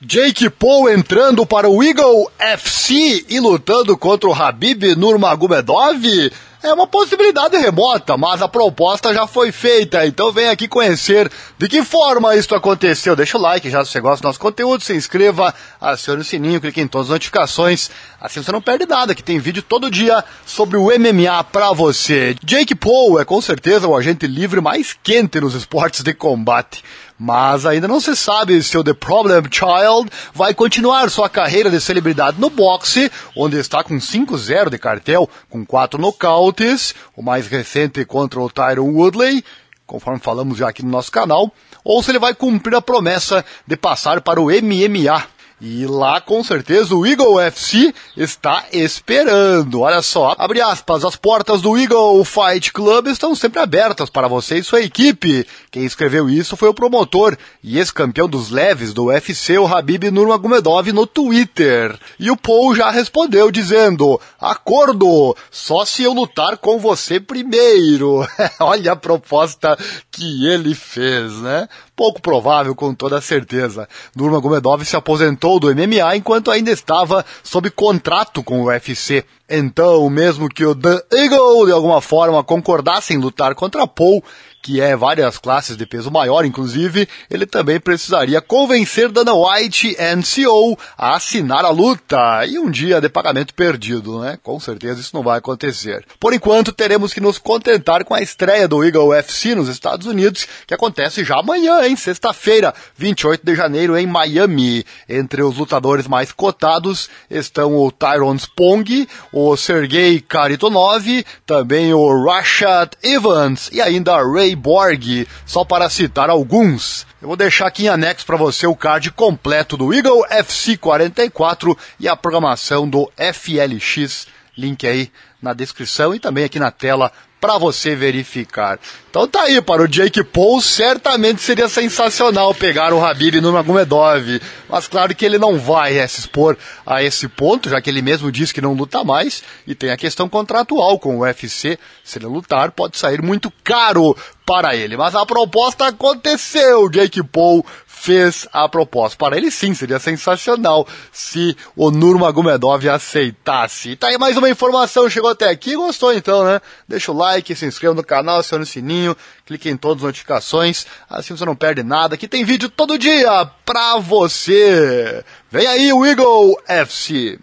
Jake Paul entrando para o Eagle FC e lutando contra o Habib Nurmagomedov é uma possibilidade remota, mas a proposta já foi feita, então vem aqui conhecer de que forma isso aconteceu. Deixa o like já se você gosta do nosso conteúdo, se inscreva, acione o sininho, clique em todas as notificações, assim você não perde nada, que tem vídeo todo dia sobre o MMA pra você. Jake Paul é com certeza o agente livre mais quente nos esportes de combate. Mas ainda não se sabe se o The Problem Child vai continuar sua carreira de celebridade no boxe, onde está com 5-0 de cartel, com 4 nocautes, o mais recente contra o Tyron Woodley, conforme falamos já aqui no nosso canal, ou se ele vai cumprir a promessa de passar para o MMA. E lá, com certeza, o Eagle FC está esperando. Olha só, abre aspas, as portas do Eagle Fight Club estão sempre abertas para você e sua equipe. Quem escreveu isso foi o promotor e ex-campeão dos leves do UFC, o Habib Nurmagomedov, no Twitter. E o Paul já respondeu dizendo, acordo, só se eu lutar com você primeiro. Olha a proposta que ele fez, né? Pouco provável, com toda certeza. Nurmagomedov se aposentou do MMA enquanto ainda estava sob contrato com o UFC. Então, mesmo que o The Eagle de alguma forma concordasse em lutar contra Paul, que é várias classes de peso maior, inclusive, ele também precisaria convencer Dana White NCO a assinar a luta e um dia de pagamento perdido, né? Com certeza isso não vai acontecer. Por enquanto, teremos que nos contentar com a estreia do Eagle UFC nos Estados Unidos, que acontece já amanhã, em sexta-feira, 28 de janeiro, em Miami. Entre os lutadores mais cotados estão o Tyron Spong, o Sergei Karitonov, também o Rashad Evans e ainda Ray Borg, só para citar alguns. Eu vou deixar aqui em anexo para você o card completo do Eagle FC 44 e a programação do FLX. Link aí na descrição e também aqui na tela para você verificar. Então tá aí, para o Jake Paul, certamente seria sensacional pegar o Habib no Magomedov, mas claro que ele não vai é, se expor a esse ponto, já que ele mesmo disse que não luta mais, e tem a questão contratual com o UFC, se ele lutar pode sair muito caro para ele. Mas a proposta aconteceu, Jake Paul fez a proposta. Para ele sim, seria sensacional se o Nurmagomedov aceitasse. Tá aí mais uma informação, chegou até aqui, gostou então, né? Deixa o like, se inscreva no canal, acione o sininho, clique em todas as notificações, assim você não perde nada, que tem vídeo todo dia pra você. Vem aí o Eagle FC.